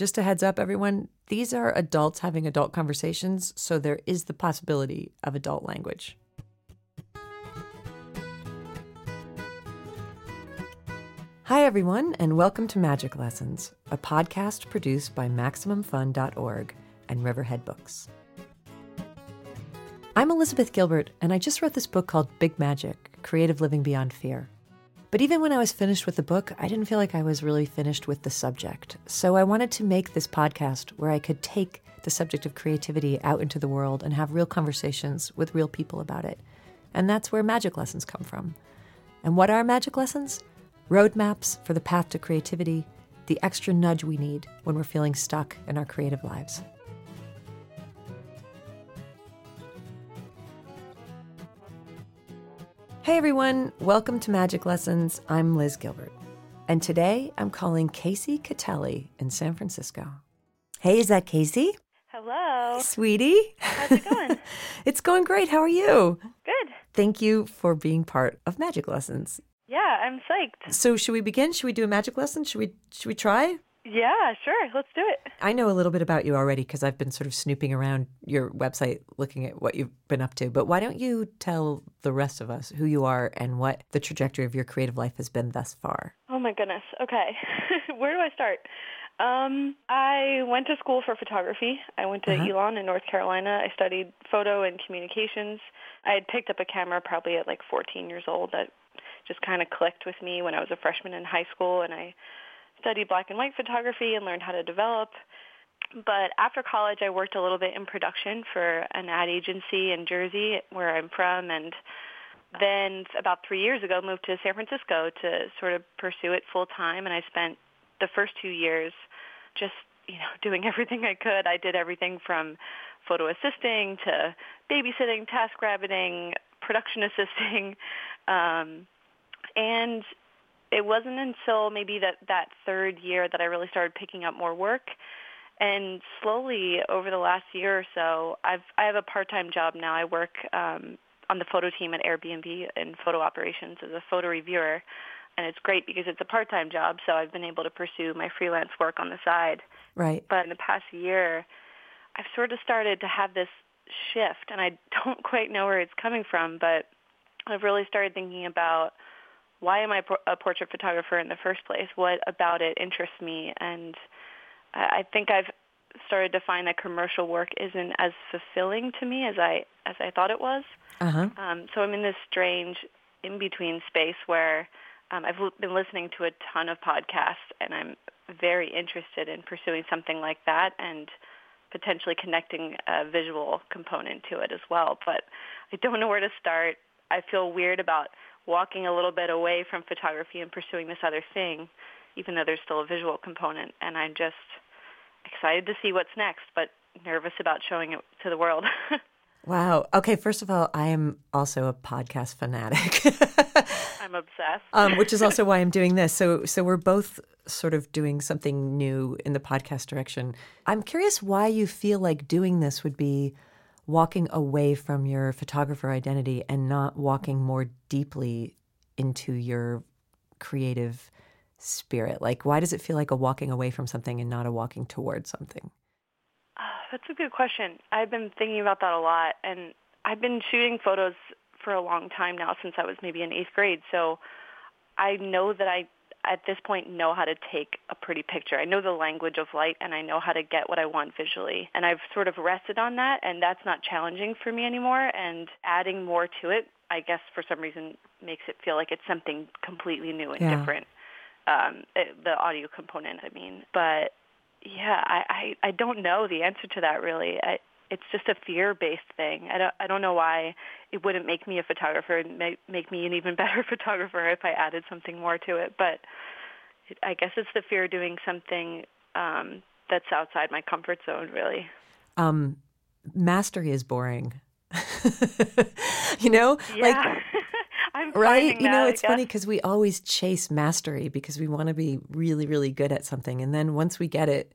just a heads up, everyone, these are adults having adult conversations, so there is the possibility of adult language. Hi, everyone, and welcome to Magic Lessons, a podcast produced by MaximumFun.org and Riverhead Books. I'm Elizabeth Gilbert, and I just wrote this book called Big Magic Creative Living Beyond Fear. But even when I was finished with the book, I didn't feel like I was really finished with the subject. So I wanted to make this podcast where I could take the subject of creativity out into the world and have real conversations with real people about it. And that's where magic lessons come from. And what are magic lessons? Roadmaps for the path to creativity, the extra nudge we need when we're feeling stuck in our creative lives. Hey everyone, welcome to Magic Lessons. I'm Liz Gilbert. And today I'm calling Casey Catelli in San Francisco. Hey, is that Casey? Hello. Sweetie. How's it going? it's going great. How are you? Good. Thank you for being part of Magic Lessons. Yeah, I'm psyched. So should we begin? Should we do a magic lesson? Should we should we try? Yeah, sure. Let's do it. I know a little bit about you already because I've been sort of snooping around your website looking at what you've been up to. But why don't you tell the rest of us who you are and what the trajectory of your creative life has been thus far? Oh my goodness. Okay. Where do I start? Um, I went to school for photography. I went to Uh-huh. Elon in North Carolina. I studied photo and communications. I had picked up a camera probably at like 14 years old. That just kind of clicked with me when I was a freshman in high school, and I studied black and white photography and learned how to develop. But after college, I worked a little bit in production for an ad agency in Jersey, where I'm from, and then about three years ago moved to San Francisco to sort of pursue it full time. And I spent the first two years just you know doing everything I could. I did everything from photo assisting to babysitting, task rabbiting, production assisting, um, and it wasn't until maybe that that third year that I really started picking up more work. And slowly over the last year or so, I've I have a part-time job now. I work um, on the photo team at Airbnb in photo operations as a photo reviewer, and it's great because it's a part-time job. So I've been able to pursue my freelance work on the side. Right. But in the past year, I've sort of started to have this shift, and I don't quite know where it's coming from, but I've really started thinking about why am I a portrait photographer in the first place? What about it interests me? And I I think I've started to find that commercial work isn't as fulfilling to me as I as I thought it was. Uh huh. Um, so I'm in this strange in between space where um, I've l- been listening to a ton of podcasts, and I'm very interested in pursuing something like that and potentially connecting a visual component to it as well. But I don't know where to start. I feel weird about walking a little bit away from photography and pursuing this other thing, even though there's still a visual component. And I'm just excited to see what's next, but nervous about showing it to the world. Wow. Okay. First of all, I am also a podcast fanatic, I'm obsessed. um, which is also why I'm doing this. So, so we're both sort of doing something new in the podcast direction. I'm curious why you feel like doing this would be walking away from your photographer identity and not walking more deeply into your creative spirit. Like, why does it feel like a walking away from something and not a walking towards something? Ah, That's a good question. I've been thinking about that a lot, and I've been shooting photos for a long time now, since I was maybe in eighth grade. So I know that I, at this point, know how to take a pretty picture. I know the language of light, and I know how to get what I want visually. And I've sort of rested on that, and that's not challenging for me anymore. And adding more to it, I guess, for some reason, makes it feel like it's something completely new and Yeah. different. Um, it, the audio component, I mean, but yeah, I, I I don't know the answer to that really. I, it's just a fear-based thing. I don't I don't know why it wouldn't make me a photographer and make make me an even better photographer if I added something more to it. But it, I guess it's the fear of doing something um, that's outside my comfort zone, really. Um, mastery is boring. you know, like Yeah, right you know it's funny because we always chase mastery because we want to be really really good at something and then once we get it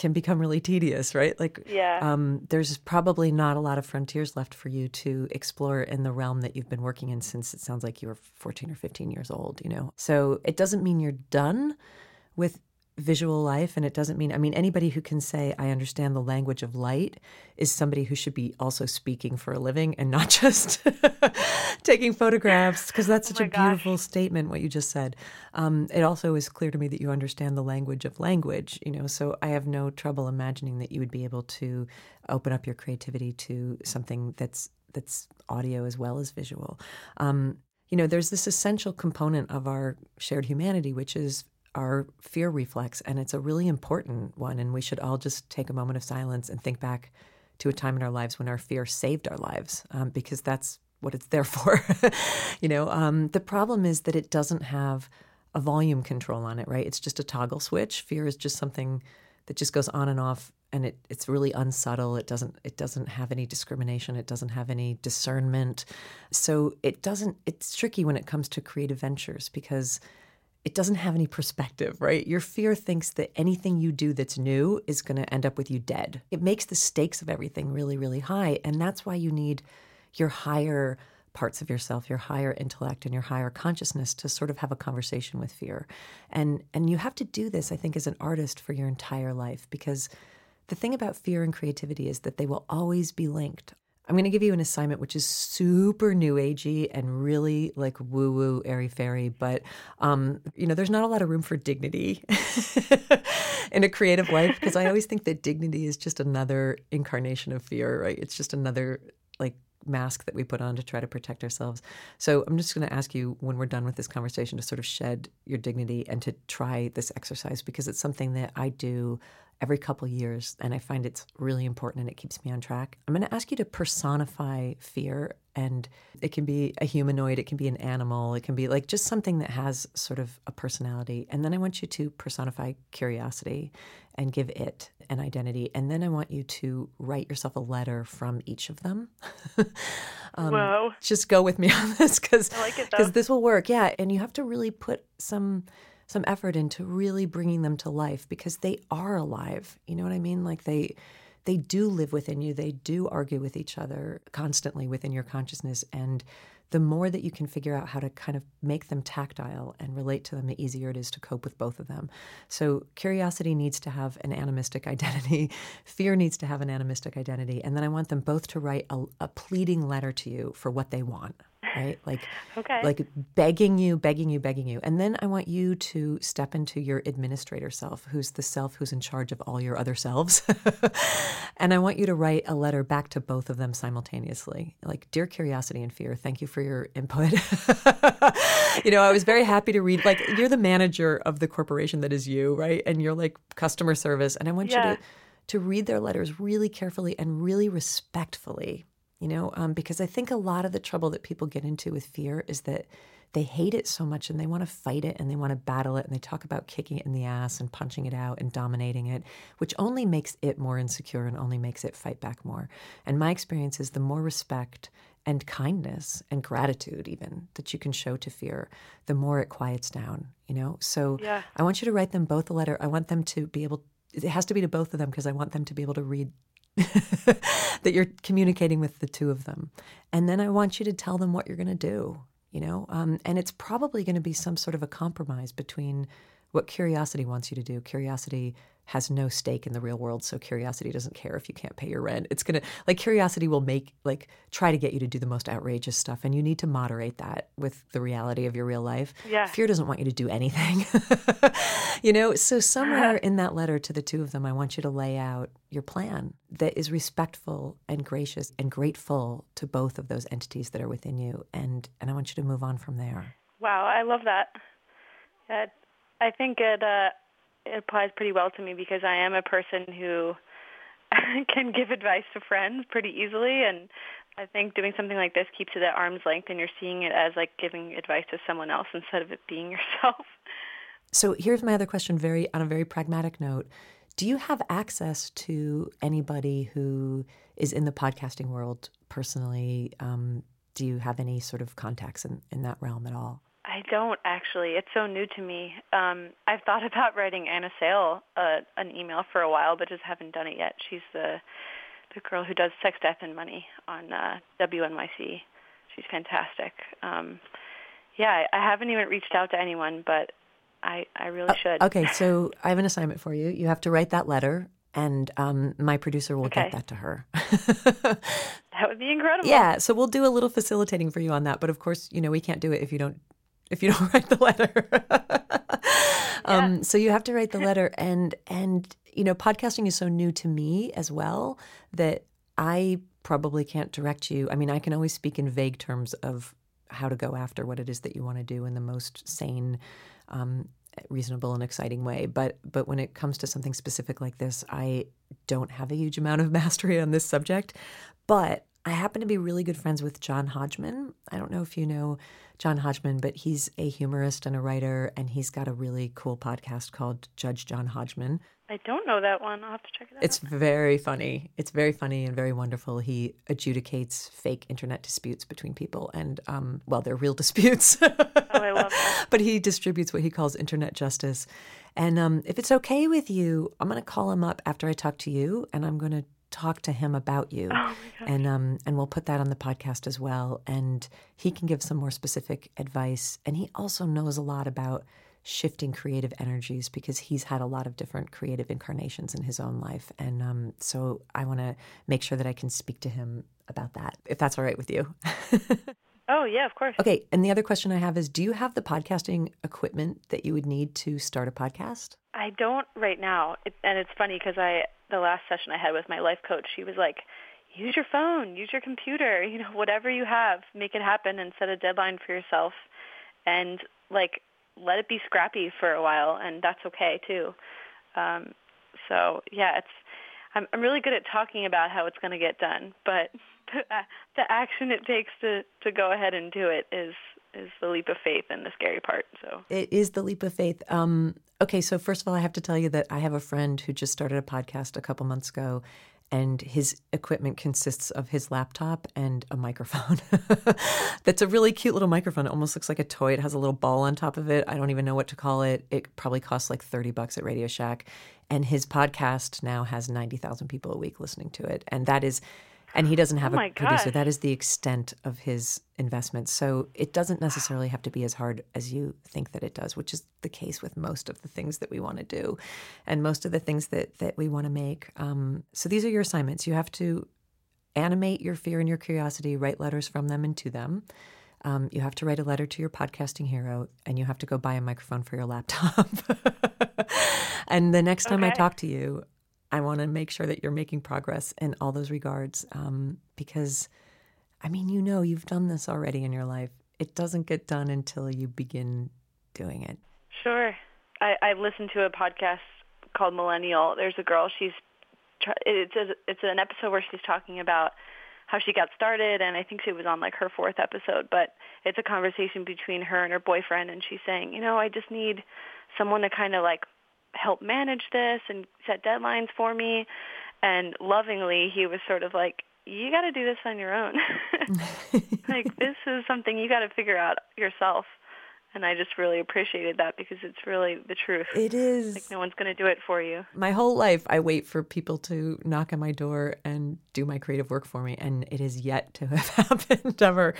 can become really tedious right like Yeah. um, there's probably not a lot of frontiers left for you to explore in the realm that you've been working in since it sounds like you were 14 or 15 years old you know so it doesn't mean you're done with visual life and it doesn't mean i mean anybody who can say i understand the language of light is somebody who should be also speaking for a living and not just taking photographs because that's such oh a gosh. beautiful statement what you just said um, it also is clear to me that you understand the language of language you know so i have no trouble imagining that you would be able to open up your creativity to something that's that's audio as well as visual um, you know there's this essential component of our shared humanity which is our fear reflex, and it's a really important one. And we should all just take a moment of silence and think back to a time in our lives when our fear saved our lives, um, because that's what it's there for. you know, um, the problem is that it doesn't have a volume control on it, right? It's just a toggle switch. Fear is just something that just goes on and off and it, it's really unsubtle it doesn't it doesn't have any discrimination it doesn't have any discernment so it doesn't it's tricky when it comes to creative ventures because it doesn't have any perspective, right? Your fear thinks that anything you do that's new is going to end up with you dead. It makes the stakes of everything really, really high. And that's why you need your higher parts of yourself, your higher intellect and your higher consciousness to sort of have a conversation with fear. And and you have to do this, I think, as an artist for your entire life because the thing about fear and creativity is that they will always be linked. I'm going to give you an assignment which is super new agey and really like woo woo, airy fairy, but um, you know, there's not a lot of room for dignity in a creative life because I always think that dignity is just another incarnation of fear, right? It's just another like mask that we put on to try to protect ourselves. So I'm just going to ask you when we're done with this conversation to sort of shed your dignity and to try this exercise because it's something that I do every couple years and I find it's really important and it keeps me on track. I'm going to ask you to personify fear and it can be a humanoid, it can be an animal, it can be like just something that has sort of a personality. And then I want you to personify curiosity and give it an identity. And then I want you to write yourself a letter from each of them. um, Whoa. Just go with me on this because like this will work. Yeah. And you have to really put some some effort into really bringing them to life because they are alive. You know what I mean? Like they they do live within you. They do argue with each other constantly within your consciousness and the more that you can figure out how to kind of make them tactile and relate to them, the easier it is to cope with both of them. So, curiosity needs to have an animistic identity, fear needs to have an animistic identity. And then I want them both to write a, a pleading letter to you for what they want right? Like, okay. like begging you, begging you, begging you. And then I want you to step into your administrator self, who's the self who's in charge of all your other selves. and I want you to write a letter back to both of them simultaneously. Like, dear curiosity and fear, thank you for your input. you know, I was very happy to read, like, you're the manager of the corporation that is you, right? And you're like customer service. And I want yeah. you to to read their letters really carefully and really respectfully you know, um, because I think a lot of the trouble that people get into with fear is that they hate it so much and they want to fight it and they want to battle it and they talk about kicking it in the ass and punching it out and dominating it, which only makes it more insecure and only makes it fight back more. And my experience is the more respect and kindness and gratitude even that you can show to fear, the more it quiets down, you know? So yeah. I want you to write them both a letter. I want them to be able it has to be to both of them because I want them to be able to read that you're communicating with the two of them. And then I want you to tell them what you're going to do, you know? Um, and it's probably going to be some sort of a compromise between what curiosity wants you to do. Curiosity has no stake in the real world, so curiosity doesn't care if you can't pay your rent. It's gonna like curiosity will make like try to get you to do the most outrageous stuff, and you need to moderate that with the reality of your real life. Yeah. Fear doesn't want you to do anything, you know. So somewhere in that letter to the two of them, I want you to lay out your plan that is respectful and gracious and grateful to both of those entities that are within you, and and I want you to move on from there. Wow, I love that. That I think it uh, it applies pretty well to me because I am a person who can give advice to friends pretty easily and I think doing something like this keeps it at arm's length and you're seeing it as like giving advice to someone else instead of it being yourself. So here's my other question very on a very pragmatic note. Do you have access to anybody who is in the podcasting world personally? Um, do you have any sort of contacts in, in that realm at all? I don't actually. It's so new to me. Um, I've thought about writing Anna Sale uh, an email for a while, but just haven't done it yet. She's the the girl who does Sex, Death, and Money on uh, WNYC. She's fantastic. Um, yeah, I, I haven't even reached out to anyone, but I, I really should. Okay, so I have an assignment for you. You have to write that letter, and um, my producer will Okay. get that to her. That would be incredible. yeah, so we'll do a little facilitating for you on that. But of course, you know we can't do it if you don't if you don't write the letter. um, so you have to write the letter, and and you know podcasting is so new to me as well that I probably can't direct you. I mean, I can always speak in vague terms of how to go after what it is that you want to do in the most sane, um, reasonable, and exciting way. But but when it comes to something specific like this, I don't have a huge amount of mastery on this subject. But I happen to be really good friends with John Hodgman. I don't know if you know John Hodgman, but he's a humorist and a writer, and he's got a really cool podcast called Judge John Hodgman. I don't know that one. I'll have to check it out. It's very funny. It's very funny and very wonderful. He adjudicates fake internet disputes between people, and um, well, they're real disputes. oh, I love that. but he distributes what he calls internet justice. And um, if it's okay with you, I'm going to call him up after I talk to you, and I'm going to talk to him about you. Oh and um, and we'll put that on the podcast as well. And he can give some more specific advice. And he also knows a lot about shifting creative energies because he's had a lot of different creative incarnations in his own life. And um, so I want to make sure that I can speak to him about that, if that's all right with you. Oh yeah, of course. Okay. And the other question I have is Do you have the podcasting equipment that you would need to start a podcast? I don't right now, it, and it's funny because I the last session I had with my life coach, she was like, "Use your phone, use your computer, you know, whatever you have, make it happen, and set a deadline for yourself, and like let it be scrappy for a while, and that's okay too." Um, so yeah, it's I'm I'm really good at talking about how it's going to get done, but the, uh, the action it takes to to go ahead and do it is is the leap of faith and the scary part. So It is the leap of faith. Um, okay, so first of all, I have to tell you that I have a friend who just started a podcast a couple months ago, and his equipment consists of his laptop and a microphone. That's a really cute little microphone. It almost looks like a toy. It has a little ball on top of it. I don't even know what to call it. It probably costs like 30 bucks at Radio Shack. And his podcast now has 90,000 people a week listening to it. And that is, and he doesn't have Oh a producer. gosh. That is the extent of his investment. So it doesn't necessarily have to be as hard as you think that it does, which is the case with most of the things that we want to do and most of the things that, that we want to make. Um, so these are your assignments. You have to animate your fear and your curiosity, write letters from them and to them. Um, you have to write a letter to your podcasting hero, and you have to go buy a microphone for your laptop. and the next time I talk to you, I want to make sure that you're making progress in all those regards. Um, because, I mean, you know, you've done this already in your life. It doesn't get done until you begin doing it. Sure. I, I listened to a podcast called Millennial. There's a girl. She's it's a, it's an episode where she's talking about how she got started, and I think she was on like her fourth episode. But it's a conversation between her and her boyfriend, and she's saying, you know, I just need someone to kind of like help manage this and set deadlines for me. And lovingly, he was sort of like, you got to do this on your own. like this is something you got to figure out yourself. And I just really appreciated that because it's really the truth. It is. Like no one's going to do it for you. my whole life i wait for people to knock on my door and do my creative work for me and it is yet to have happened ever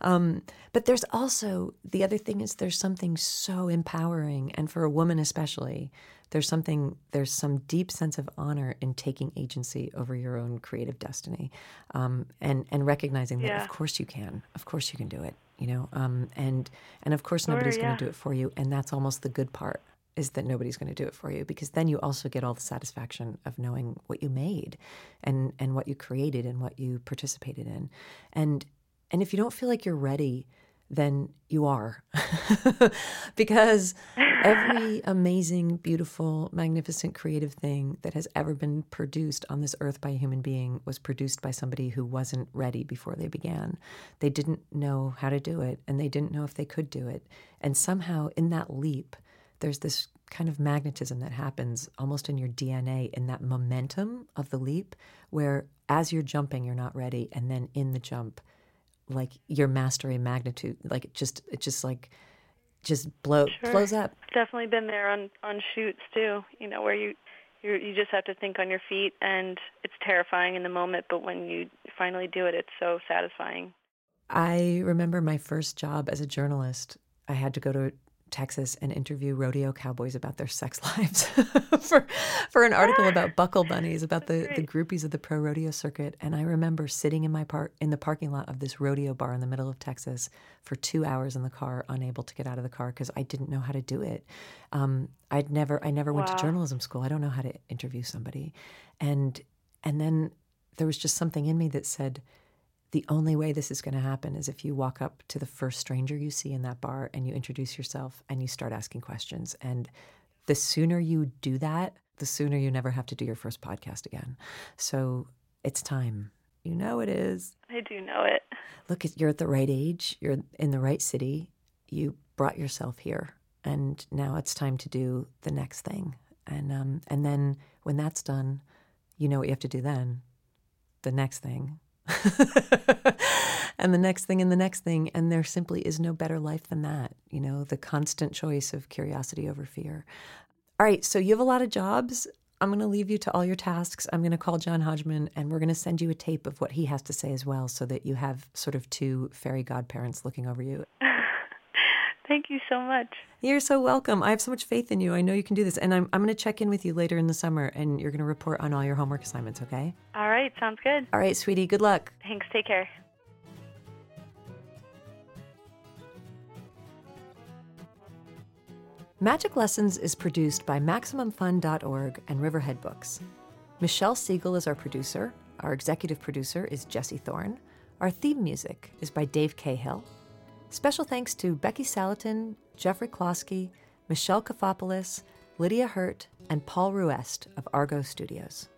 um, but there's also the other thing is there's something so empowering and for a woman especially there's something there's some deep sense of honor in taking agency over your own creative destiny um, and and recognizing that Yeah. of course you can of course you can do it you know um, and and of course nobody's going yeah. to do it for you and that's almost the good part is that nobody's going to do it for you because then you also get all the satisfaction of knowing what you made and and what you created and what you participated in and and if you don't feel like you're ready then you are. Because every amazing beautiful magnificent creative thing that has ever been produced on this earth by a human being was produced by somebody who wasn't ready before they began. They didn't know how to do it and they didn't know if they could do it. And somehow in that leap there's this kind of magnetism that happens almost in your DNA in that momentum of the leap, where as you're jumping, you're not ready, and then in the jump, like your mastery magnitude, like it just it just like just blow Sure. blows up. Definitely been there on on shoots too. You know where you you you just have to think on your feet, and it's terrifying in the moment, but when you finally do it, it's so satisfying. I remember my first job as a journalist. I had to go to Texas and interview rodeo cowboys about their sex lives for for an article about buckle bunnies, about the, the groupies of the pro rodeo circuit. And I remember sitting in my park in the parking lot of this rodeo bar in the middle of Texas for two hours in the car, unable to get out of the car because I didn't know how to do it. Um, I'd never I never went to journalism school. I don't know how to interview somebody, and and then there was just something in me that said the only way this is going to happen is if you walk up to the first stranger you see in that bar and you introduce yourself and you start asking questions. And the sooner you do that, the sooner you never have to do your first podcast again. So it's time. You know it is. I do know it. Look, you're at the right age, you're in the right city, you brought yourself here. And now it's time to do the next thing. And, um, and then when that's done, you know what you have to do then the next thing. and the next thing and the next thing. And there simply is no better life than that. You know, the constant choice of curiosity over fear. All right, so you have a lot of jobs. I'm going to leave you to all your tasks. I'm going to call John Hodgman and we're going to send you a tape of what he has to say as well so that you have sort of two fairy godparents looking over you. Thank you so much. You're so welcome. I have so much faith in you. I know you can do this. And I'm, I'm going to check in with you later in the summer and you're going to report on all your homework assignments, okay? All right, sounds good. All right, sweetie, good luck. Thanks. Take care. Magic Lessons is produced by MaximumFun.org and Riverhead Books. Michelle Siegel is our producer. Our executive producer is Jesse Thorn. Our theme music is by Dave Cahill. Special thanks to Becky Saletan, Geoffrey Kloske, Michelle Kafopoulos, Lydia Hirt, and Paul Ruest of Argot Studios.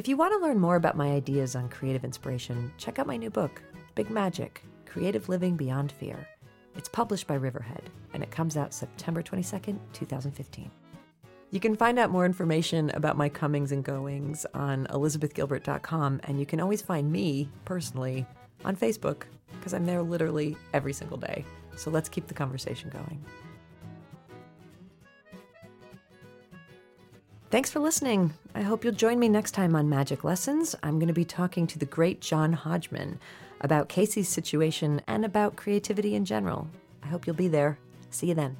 If you want to learn more about my ideas on creative inspiration, check out my new book, Big Magic Creative Living Beyond Fear. It's published by Riverhead, and it comes out September 22nd, 2015. You can find out more information about my comings and goings on elizabethgilbert.com, and you can always find me personally on Facebook because I'm there literally every single day. So let's keep the conversation going. Thanks for listening. I hope you'll join me next time on Magic Lessons. I'm going to be talking to the great John Hodgman about Casey's situation and about creativity in general. I hope you'll be there. See you then.